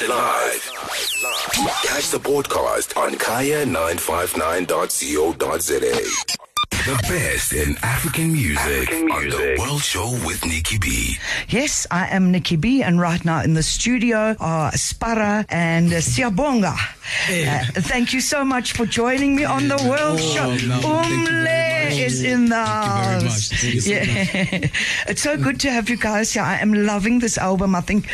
Listen live. Catch the podcast on kaya959.co.za. The best in African music, on the World Show with Nikki B. Yes, I am Nikki B, and right now in the studio are Spara and uh, Siyabonga. Uh, thank you so much for joining me on the World Oh, Show. no, Umle is in the Thank you very house. much. So it's so good to have you guys here. I am loving this album. I think.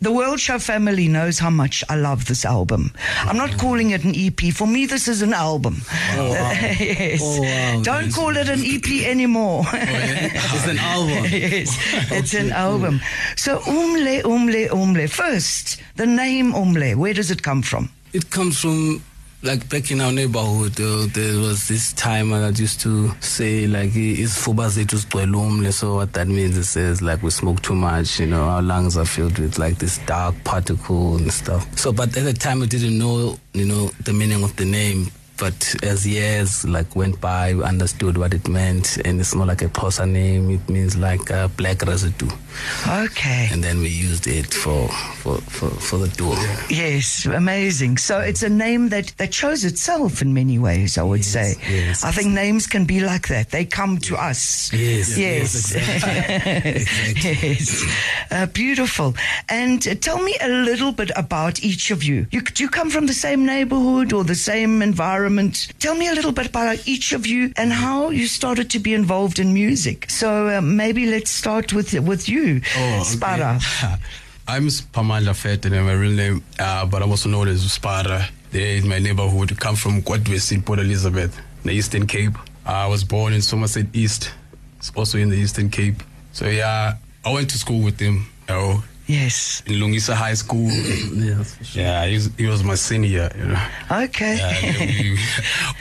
The World Show family knows how much I love this album. I'm not calling it an EP. For me, this is an album. Oh, yes. Oh, wow, Don't call it an EP anymore. Oh, it's an album. yes, oh, it's an album. So Umle, Umle, Umle. First, the name Umle. Where does it come from? It comes from like back in our neighborhood. Uh, there was this time when I used to say like it's fubazethu sigcwele So what that means it says like we smoke too much. You know, our lungs are filled with like this dark particle and stuff. So, but at the time I didn't know you know the meaning of the name. But as years like went by, we understood what it meant, and it's more like a Xhosa name. It means like uh, black residue, Okay. and then we used it for for for, for the duo. Yes, amazing. So it's a name that, that shows itself in many ways, I would say. yes. I think names can be like that. They come to us. Yes, Yes. yes. Uh, beautiful. And uh, tell me a little bit about each of you. you. Do you come from the same neighborhood or the same environment? Tell me a little bit about each of you and how you started to be involved in music. So uh, maybe let's start with with you, Oh, Spara. I'm Pamandla Fete, and my real name, uh, but I'm also known as Spara. There in my neighborhood. Come from Kwadwesi in Port Elizabeth, the Eastern Cape. I was born in Somerset East. It's also in the Eastern Cape. So yeah, I went to school with him. You know, Yes. in Lungisa High School. Yes, for sure. yeah, he was, he was my senior. You know. Okay. Yeah, we,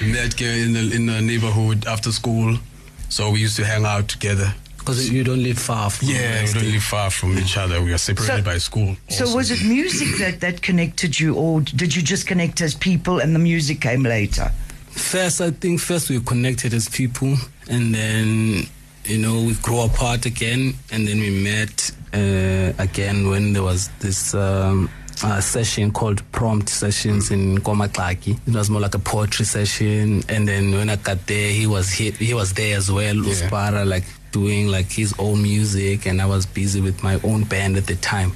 we met in the in the neighborhood after school. So we used to hang out together. Because you don't live far from Yeah, we don't live far from each other. We are separated So- by school. So was it music that, that connected you, or did you just connect as people and the music came later? First, I think first we connected as people, and then you know we grew apart again, and then we met uh, again when there was this. Um, uh, session called prompt sessions in KwaMagxaki. It was more like a poetry session, and then when I got there, he was he, he was there as well, Yeah. Uspara, like doing like his own music, and I was busy with my own band at the time,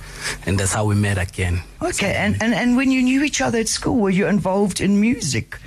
and that's how we met again. Okay, and, and, and when you knew each other at school, were you involved in music?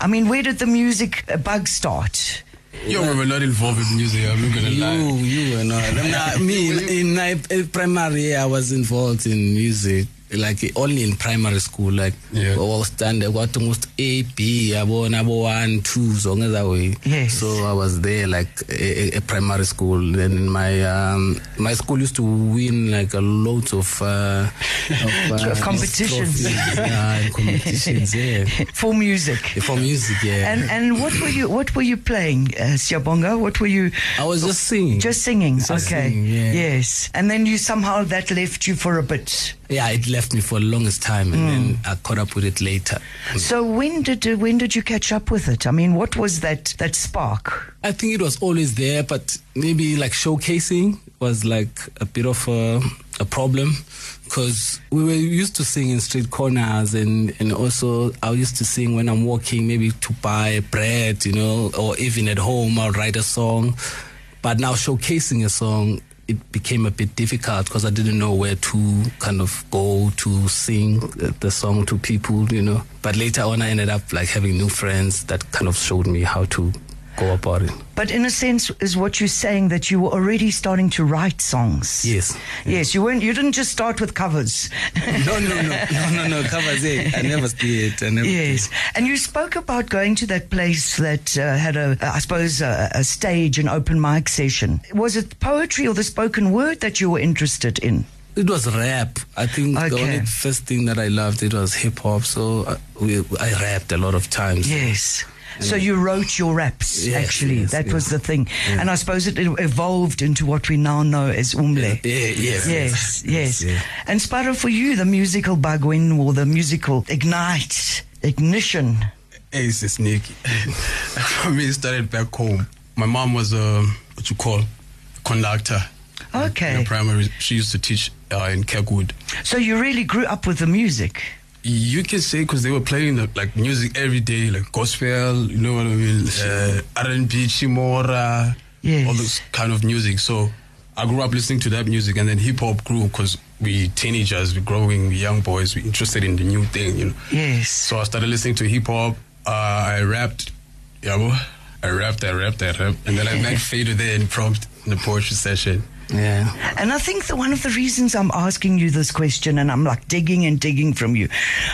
I mean, where did the music uh, bug start? Yo, we were not involved with music. I'm not gonna You, lie. you were not. Nah, me in, in my primary, I was involved in music. Like only in primary school, like Yeah. was standard, what almost A, B, abo abo one, two, zonke that way. Yes. So I was there like a, a primary school. Then my um, my school used to win like a lot of, uh, of uh, Competitions. trophies, yeah, competitions. Yeah, For music. for music. Yeah. And and what were you what were you playing, uh, Siyabonga? What were you I was just singing. just singing? Just okay. singing, yeah. Yes. And then you somehow that left you for a bit. Yeah, it left me for the longest time, and then Mm. I caught up with it later. So when did uh, when did you catch up with it? I mean, what was that that spark? I think it was always there, but maybe like showcasing was like a bit of a, a problem because we were used to sing in street corners, and and also I used to sing when I'm walking, maybe to buy bread, you know, or even at home I'll write a song. But now showcasing a song, it became a bit difficult because I didn't know where to kind of go to sing the song to people, you know. But later on, I ended up like having new friends that kind of showed me how to go about it. But in a sense, is what you're saying that you were already starting to write songs? Yes. Yes, you weren't. You didn't just start with covers. No, no, no, no, no, no. Covers it. I never did. I never. Yes, and you spoke about going to that place that uh, had a, I suppose, a, a stage, an open mic session. Was it poetry or the spoken word that you were interested in? It was rap. I think the only first thing that I loved it was hip hop. So I, we, I rapped a lot of times. Yes. So you wrote your raps, Yes, actually. yes, that was the thing. And I suppose it evolved into what we now know as Umle. Yeah, yes, Yes, yes. yeah. And Sparrow, for you, the musical bug win or the musical ignite, ignition. Hey, it's this Nikki. For me, it started back home. My mom was a, what you call, conductor. Okay. In primary, she used to teach uh, in Kirkwood. So you really grew up with the music. You can say because they were playing the, like music every day, like gospel, you know what I mean, uh, R&B, Chimora, Yes. all this kind of music. So I grew up listening to that music, and then hip hop grew because we teenagers, we growing, we young boys, we interested in the new thing, you know. Yes. So I started listening to hip hop. Uh, I rapped, yeah, boy. I rapped, I rapped, I rapped, and then I met Fader there in prompt in the poetry session. Yeah. And I think that one of the reasons I'm asking you this question and I'm like digging and digging from you,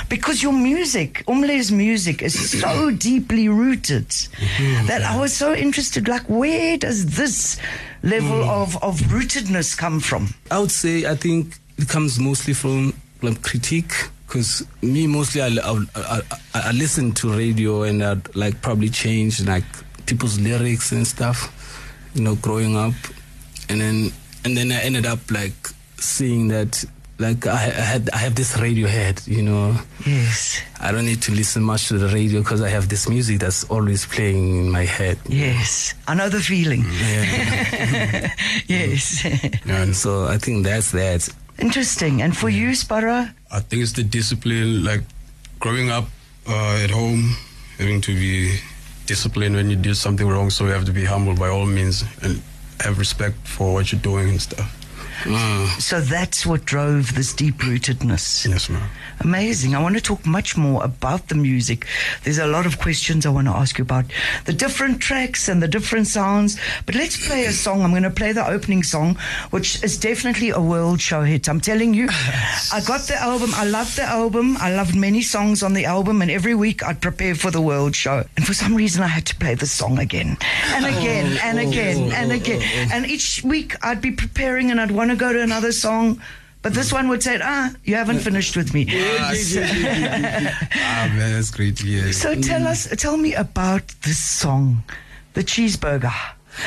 because your music, Umle's music, is so deeply rooted mm-hmm. that I was so interested. Like, where does this level mm. of, of rootedness come from? I would say I think it comes mostly from like critique because me mostly I, I, I listen to radio and I'd like probably change like people's lyrics and stuff, you know, growing up, and then and then I ended up like seeing that like I, I had I have this radio head, you know. Yes. I don't need to listen much to the radio because I have this music that's always playing in my head. Yes. I know the feeling. Yeah. yes. And so I think that's that. Interesting. And for you, Sparrow? I think it's the discipline, like growing up uh, at home, having to be disciplined when you do something wrong. So you have to be humble by all means and have respect for what you're doing and stuff. Mm. So that's what drove this deep rootedness. Yes, ma'am. Amazing. I want to talk much more about the music. There's a lot of questions I want to ask you about the different tracks and the different sounds. But let's play a song. I'm going to play the opening song, which is definitely a world show hit. I'm telling you, I got the album. I loved the album. I loved many songs on the album. And every week I'd prepare for the world show. And for some reason, I had to play the song again and again and again oh. and again. And each week I'd be preparing and I'd want to go to another song. But this one would say, ah, you haven't finished with me. ah, man, that's great to hear. So tell us, tell me about this song, the cheeseburger.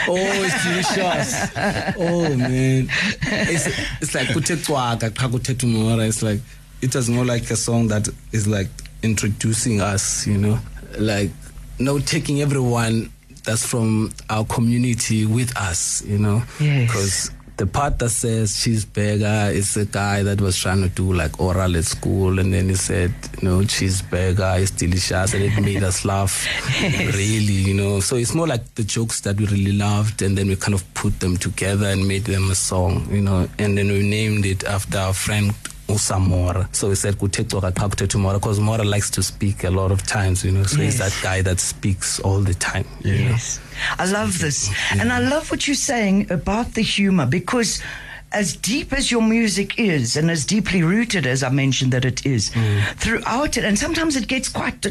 Oh, it's delicious. oh man, it's it's like kutetwaka kakutetumora. It's like it was more like a song that is like introducing us, you know, like no taking everyone that's from our community with us, you know, Yes. The part that says cheeseburger is a guy that was trying to do like oral at school, and then he said, you know, cheeseburger is delicious, and it made us laugh really, you know. So it's more like the jokes that we really loved, and then we kind of put them together and made them a song, you know. And then we named it after our friend Usamora. So we said Kutetwa Kakute tomorrow because Mora likes to speak a lot of times, you know. So he's that guy that speaks all the time. you know. Yes. I love this. And I love what you're saying about the humor because as deep as your music is and as deeply rooted as I mentioned that it is mm. throughout it. And sometimes it gets quite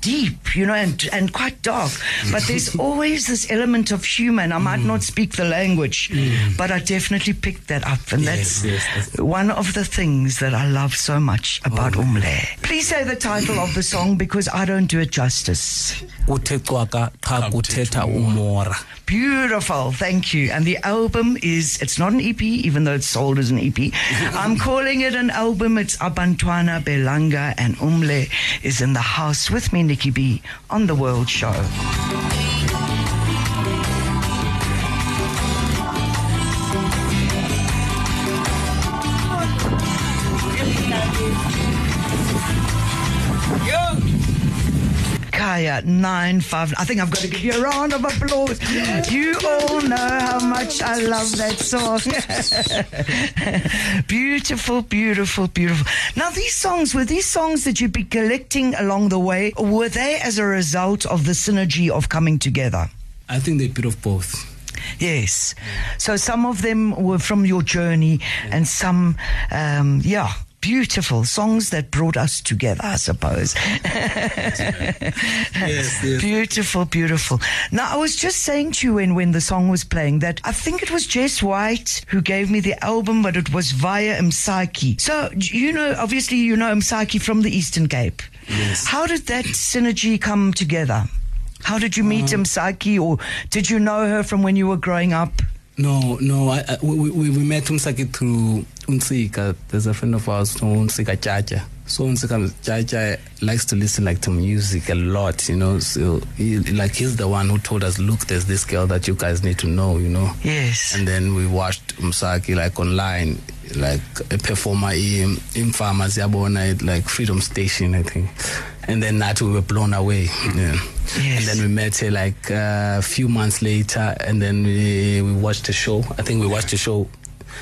deep you know and and quite dark. But there's always this element of humor and I might mm. not speak the language mm. but I definitely picked that up. And Yes, that's yes, that's- one of the things that I love so much about oh. Umle. Please say the title of the song because I don't do it justice. Kutetwa ka- kakuteta umora. Beautiful, thank you. And the album is, it's not an EP, even though it's sold as an EP. I'm calling it an album. It's Abantwana Belanga, and Umle is in the house with me, Nikki B, on The World Show. Kaya nine five. I think I've got to give you a round of applause. You all know how much I love that song. beautiful, beautiful, beautiful. Now these songs were these songs that you'd be collecting along the way, or were they as a result of the synergy of coming together? I think they're a bit of both. Yes. So some of them were from your journey, and some, um, yeah. Beautiful songs that brought us together, I suppose. Yes, yes. Beautiful, beautiful. Now, I was just saying to you when, when the song was playing that I think it was Jess White who gave me the album, but it was via Msaki. So, you know, obviously, you know Msaki from the Eastern Cape. Yes. How did that synergy come together? How did you meet um, Msaki, or did you know her from when you were growing up? No, no. I, I, we, we, we met Umsaki through Unsika. There's a friend of ours, Unsika Chacha. So Unsika Chacha likes to listen like to music a lot, you know. So he, like he's the one who told us, look, there's this girl that you guys need to know, you know. Yes. And then we watched Umsaki like online. Like a performer in in farmers yabona like Freedom Station I think and then that we were blown away yeah. Yes. and then we met her like uh, a few months later and then we, we watched the show I think we watched the show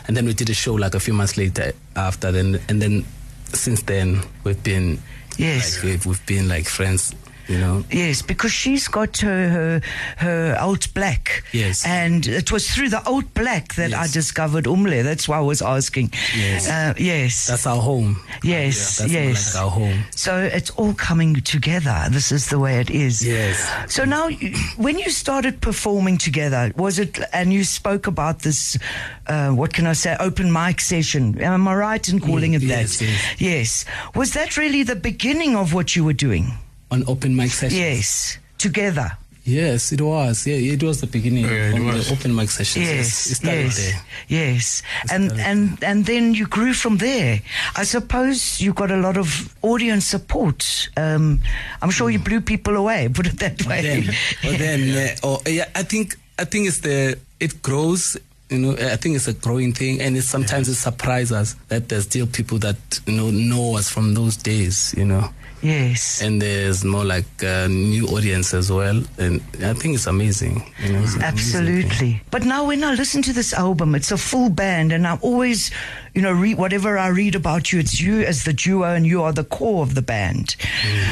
and then we did a show like a few months later after then and then since then we've been Yes. like, we've, we've been like friends you know Yes, because she's got her her, her Alt Black. Yes. And it was through the Alt Black that I discovered Umle. That's why I was asking. Yes. Uh, yes. that's our home yes. yes. like our home So it's all coming together. This is the way it is. Yes. So now, when you started performing together, was it, and you spoke about this, uh, what can I say, open mic session. Am I right in calling it Mm, yes, that? yes. Yes. Was that really the beginning of what you were doing? On open mic sessions Yes. Together. Yes, it was. Yeah, it was the beginning Yeah, it on the open mic sessions. Yes, it started yes, there. yes, and and and then you grew from there. I suppose you got a lot of audience support. Um, I'm sure you blew people away. Put it that way. Then, or then, yeah, or yeah, I think I think it's the it grows. You know, I think it's a growing thing, and it sometimes it surprises us that there's still people that you know know us from those days. You know, yes. and there's more like uh, new audience as well, and I think it's amazing. You know, it's an amazing. Absolutely. But now when I listen to this album, it's a full band, and I always, you know, read whatever I read about you, it's you as the duo, and you are the core of the band.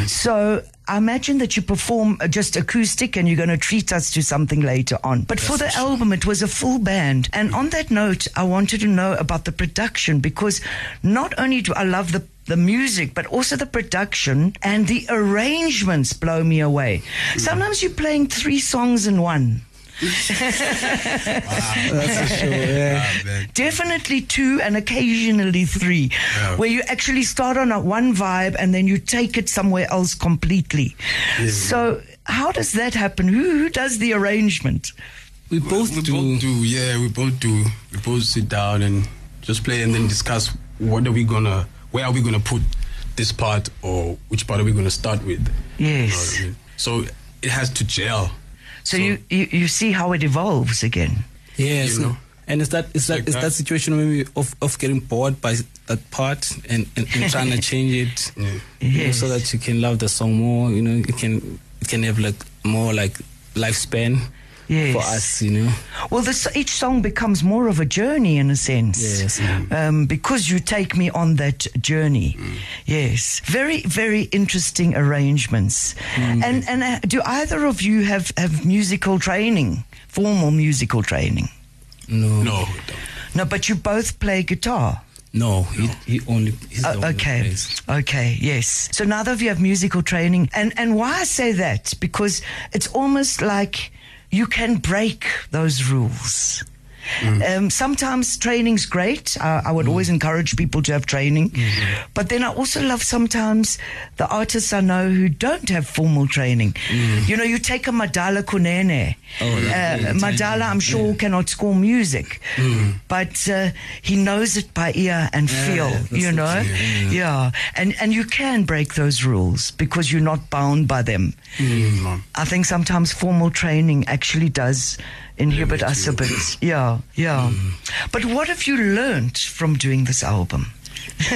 So I imagine that you perform just acoustic, and you're going to treat us to something later on. But for the album, it was a full band. And on that note, I wanted to know about the production because not only do I love the the music, but also the production and the arrangements blow me away. Sometimes you're playing three songs in one. That's for sure. Yeah. Ah, man. Definitely two and occasionally three, Yeah. where you actually start on a one vibe and then you take it somewhere else completely. So, how does that happen? Who, who does the arrangement? We both we do. both do. Yeah, we both do. We both sit down and just play, and then discuss what are we gonna, where are we gonna put this part, or which part are we gonna start with. You know Yes. I mean? So it has to gel. So, you, you, you see how it evolves again. Yes, you know? and it's that it's that like it's that. that situation maybe of, of getting bored by that part and, and, and trying to change it, Yeah. you know, so that you can love the song more. You know, it can it can have like more like lifespan Yes. for us. You know, Well, this, each song becomes more of a journey in a sense. Yes. Um, because you take me on that journey. Yes. Very, very interesting arrangements. And and uh, do either of you have, have musical training, formal musical training? no, No. No, but you both play guitar. no. He he only he's the one who okay. Okay. Yes. So neither of you have musical training, and and why I say that because it's almost like you can break those rules. Um, sometimes training's great. I, I would always encourage people to have training, but then I also love sometimes the artists I know who don't have formal training. You know, you take a Madala Kunene. Oh, yeah. uh, Madala, I'm sure, cannot score music, but uh, he knows it by ear and Yeah, feel. that's You know, yeah, and and you can break those rules because you're not bound by them. Mm. I think sometimes formal training actually does inhibit Limit us a you. bit. Yeah, yeah. Mm. But what have you learnt from doing this album?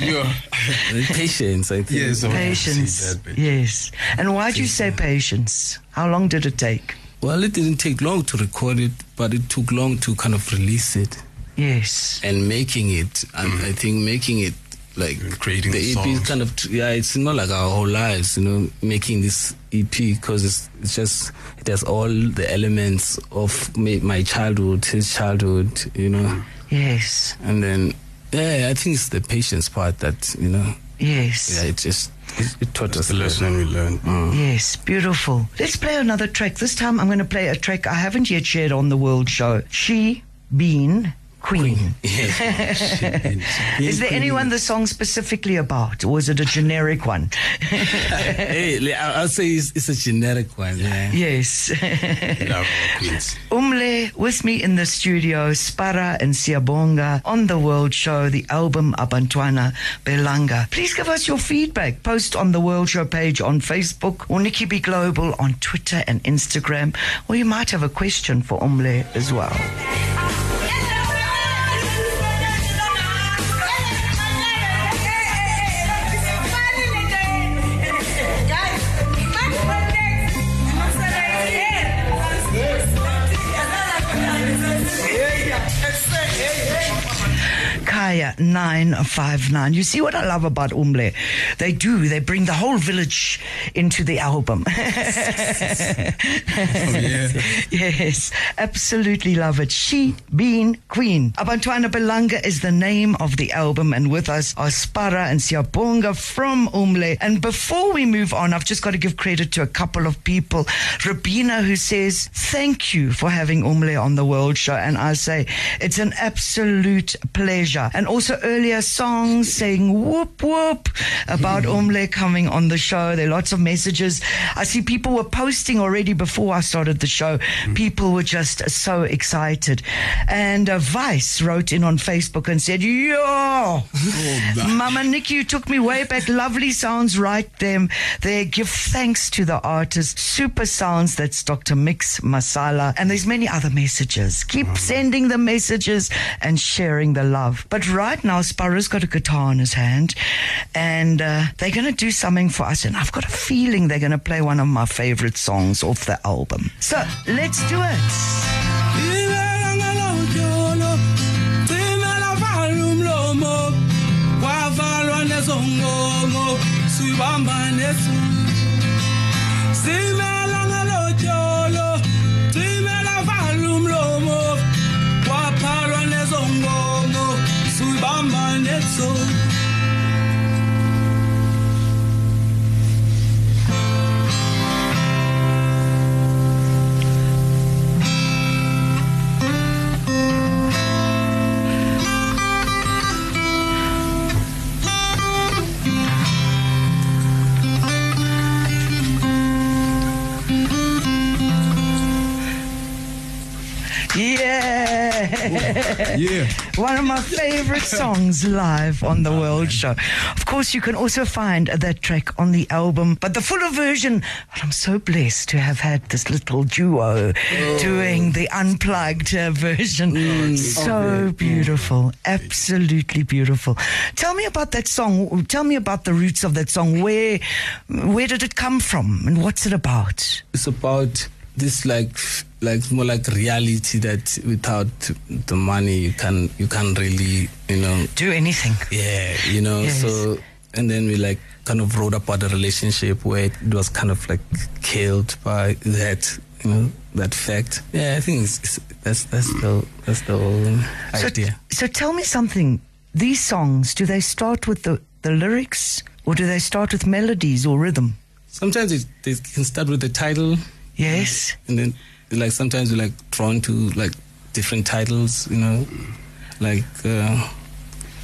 Yeah. patience. I think. Yes, Patience. that, Yes. And why do you say patience? How long did it take? Well, it didn't take long to record it, but it took long to kind of release it. Yes. and making it and I think making it like And creating the the EP is kind of yeah it's not like our whole lives you know making this EP because it's, it's just it has all the elements of my, my childhood his childhood you know Yes. and then yeah I think it's the patience part that you know Yes. yeah it just it, it taught us That's the lesson we learned. Mm. Yes, beautiful. Let's play another track. This time I'm going to play a track I haven't yet shared on the World Show. She Been Queen. Is there anyone the song specifically about, or is it a generic one? hey I'll say it's, it's a generic one yeah yes. Love queens. Umle with me in the studio, Spara and Siyabonga on the World Show, the album Abantwana Belanga. Please give us your feedback. Post on the World Show page on Facebook or Nikki B Global on Twitter and Instagram. Or you might have a question for Umle as well. Area 959. You see what I love about Umle? They do. They bring the whole village into the album. Oh, yes, absolutely love it. She Being Queen. Abantwana Belanga is the name of the album, and with us are Spara and Siyabonga from Umle. And before we move on, I've just got to give credit to a couple of people. Rabina, who says, Thank you for having Umle on the World Show. And I say, It's an absolute pleasure. And also earlier songs saying whoop whoop about Umle coming on the show. There are lots of messages. I see people were posting already before I started the show. People were just so excited. And uh, Vice wrote in on Facebook and said, Yo, Mama Nikki, you took me way back. Lovely sounds right there. There, give thanks to the artist. Super sounds. That's Dr. Mix Masala. And there's many other messages. Keep sending the messages and sharing the love. But right now, Sparrow's got a guitar in his hand and uh, they're going to do something for us. And I've got a feeling they're going to play one of my favorite songs off the album. So let's do it. Netso. Yeah. Yeah. One of my favorite songs live on the World Show. Of course, you can also find that track on the album, but the fuller version. But I'm so blessed to have had this little duo doing the unplugged uh, version. so beautiful, absolutely beautiful. Tell me about that song. Tell me about the roots of that song. Where, where did it come from, and what's it about? it's about this like like more like reality that without the money you can you can't really you know Do anything. yeah you know Yes. so and then we like kind of wrote about the relationship where it was kind of like killed by that you know that fact yeah i think it's, it's that's that's the that's the whole So, idea so tell me something. These songs, do they start with the, the lyrics or do they start with melodies or rhythm? sometimes it, they can start with the title Yes. and then like sometimes we're like drawn to like different titles you know like uh,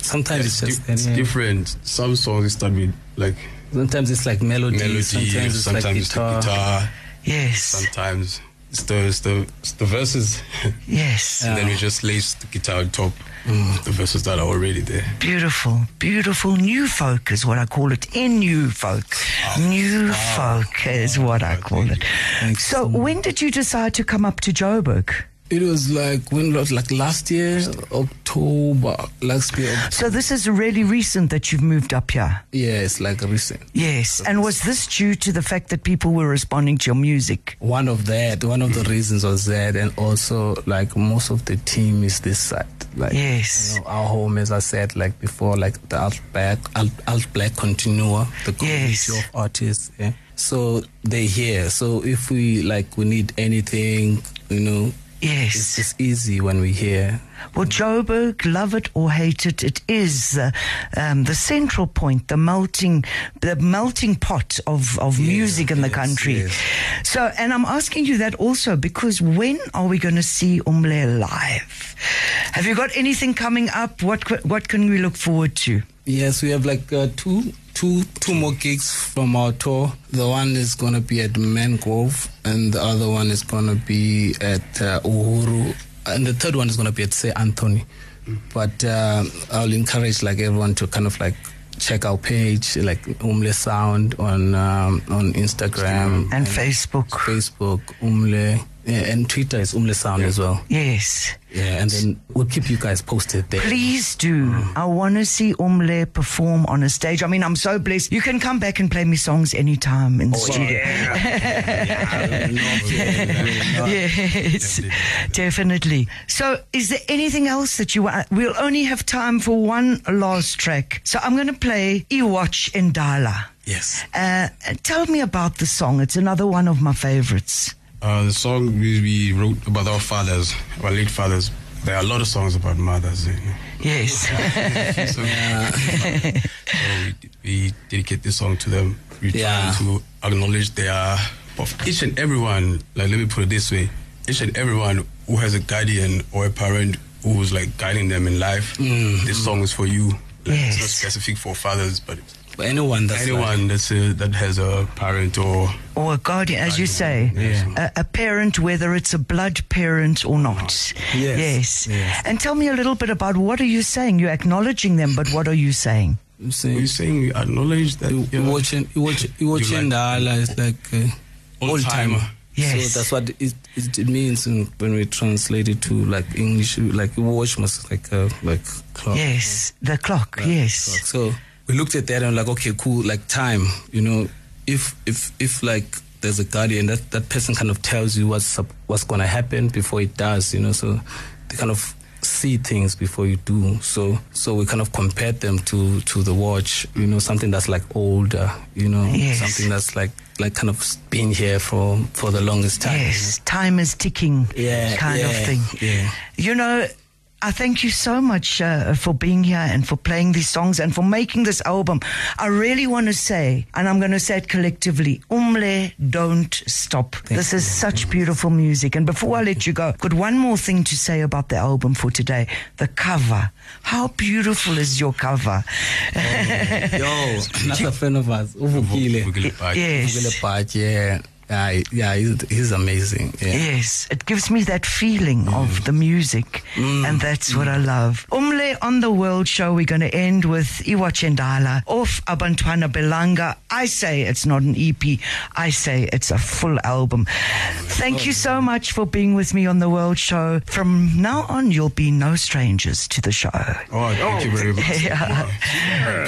sometimes It's, it's just di- it's yeah. different. Some songs start with like sometimes it's like melody, melody, sometimes it's sometimes like it's the guitar, guitar, Yes. sometimes it's the, it's the, it's the verses. Yes. and then we just lace the guitar on top, mm. the verses that are already there. Beautiful, beautiful new folk is what I call it. In new folk. New folk is what I call it. So when did you decide to come up to Joburg? It was like when like last year, October, last year. So, this is really recent that you've moved up here. Yeah, it's like recent. Yes. And was this due to the fact that people were responding to your music? One of that, one of the reasons was that, and also like most of the team is this side. Like, Yes. you know, our home, as I said, like before, like the alt black, alt, alt black continua, the community Yes. of artists. Yeah. So they here. So if we like, we need anything, you know, Yes. it's just easy when we hear. Well, Joburg, love it or hate it, it is uh, um, the central point, the melting, the melting pot of, of music in the country. yes. So, and I'm asking you that also because when are we going to see Umle live? Have you got anything coming up? What what can we look forward to? Yes, we have like uh, two, two, two more gigs from our tour. The one is gonna be at Mangrove, and the other one is gonna be at uh, Uhuru, and the third one is gonna be at Say Anthony. But uh, I'll encourage like everyone to kind of like check our page, like Umle Sound on um, on Instagram And Facebook. Facebook Umle. Yeah, and Twitter is Umle Sound as well. Yes. Yeah, and then we'll keep you guys posted there. Please do. I want to see Umle perform on a stage. I mean, I'm so blessed. You can come back and play me songs anytime in the studio. yes, definitely. So, is there anything else that you want? We'll only have time for one last track. So, I'm going to play Iwatch Indala. Yes. Uh, tell me about the song. It's another one of my favorites. Uh, the song we, we wrote about our fathers, our late fathers. There are a lot of songs about mothers. eh. Yes. so, so we, we dedicate this song to them. We try Yeah. to acknowledge their of each and everyone. Like let me put it this way: each and everyone who has a guardian or a parent who's like guiding them in life. This song is for you. Like, It's not specific for fathers, but anyone that's anyone that's a, that has a parent or or a guardian, as you say, Yeah. a, a parent, whether it's a blood parent or not. Yes, yes. And tell me a little bit about what are you saying? You're acknowledging them, but what are you saying? like, we're saying we acknowledge that you you know, watching you watch you watching like- Ndala is like uh, Old old timer. timer. Yes. So that's what it, it, it means in, when we translate it to like English. Like watch must like uh, like clock. Yes, the clock, Clock. yes. So we looked at that and like, okay, cool, like time, you know, if if if like there's a guardian, that that person kind of tells you what's up, what's gonna happen before it does, you know. So they kind of see things before you do. So so we kind of compared them to to the watch, you know, something that's like older, you know, Yes. something that's like like kind of been here for for the longest time. you know. Yes, time is ticking Yeah, kind of thing. yeah. You know, I thank you so much uh, for being here and for playing these songs and for making this album. I really want to say, and I'm going to say it collectively, Umle, don't stop. this is such beautiful music. And before I let you go, got one more thing to say about the album for today. The cover. How beautiful is your cover? Yo, that's a friend of ours, Uvukile. Vukile yes. Uvukile yeah. Yeah, yeah, he's, he's amazing. Yeah. Yes, it gives me that feeling Mm. of the music, and that's what I love. Umle on the World Show, we're going to end with Iwatch Endala off Abantwana Belanga. I say it's not an EP, I say it's a full album. Thank you so much for being with me on the World Show. From now on, you'll be no strangers to the show. Oh, thank you very much. Yeah.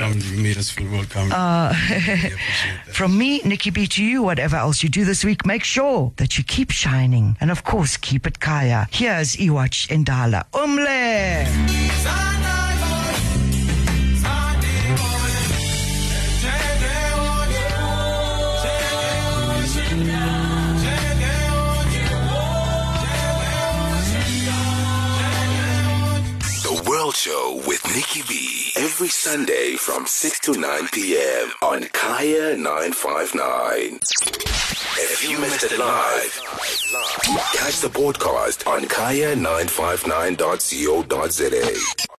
Wow. You made us feel welcome. Uh. From me, Nikki B, to you, whatever else you do this week, make sure that you keep shining. And of course, keep it Kaya. Here's Iwatch Endala. Umle! The World Show with Nikki B. Every Sunday from 6 to 9 p.m. on Kaya 959. If you missed it live, catch the broadcast on kaya959.co.za.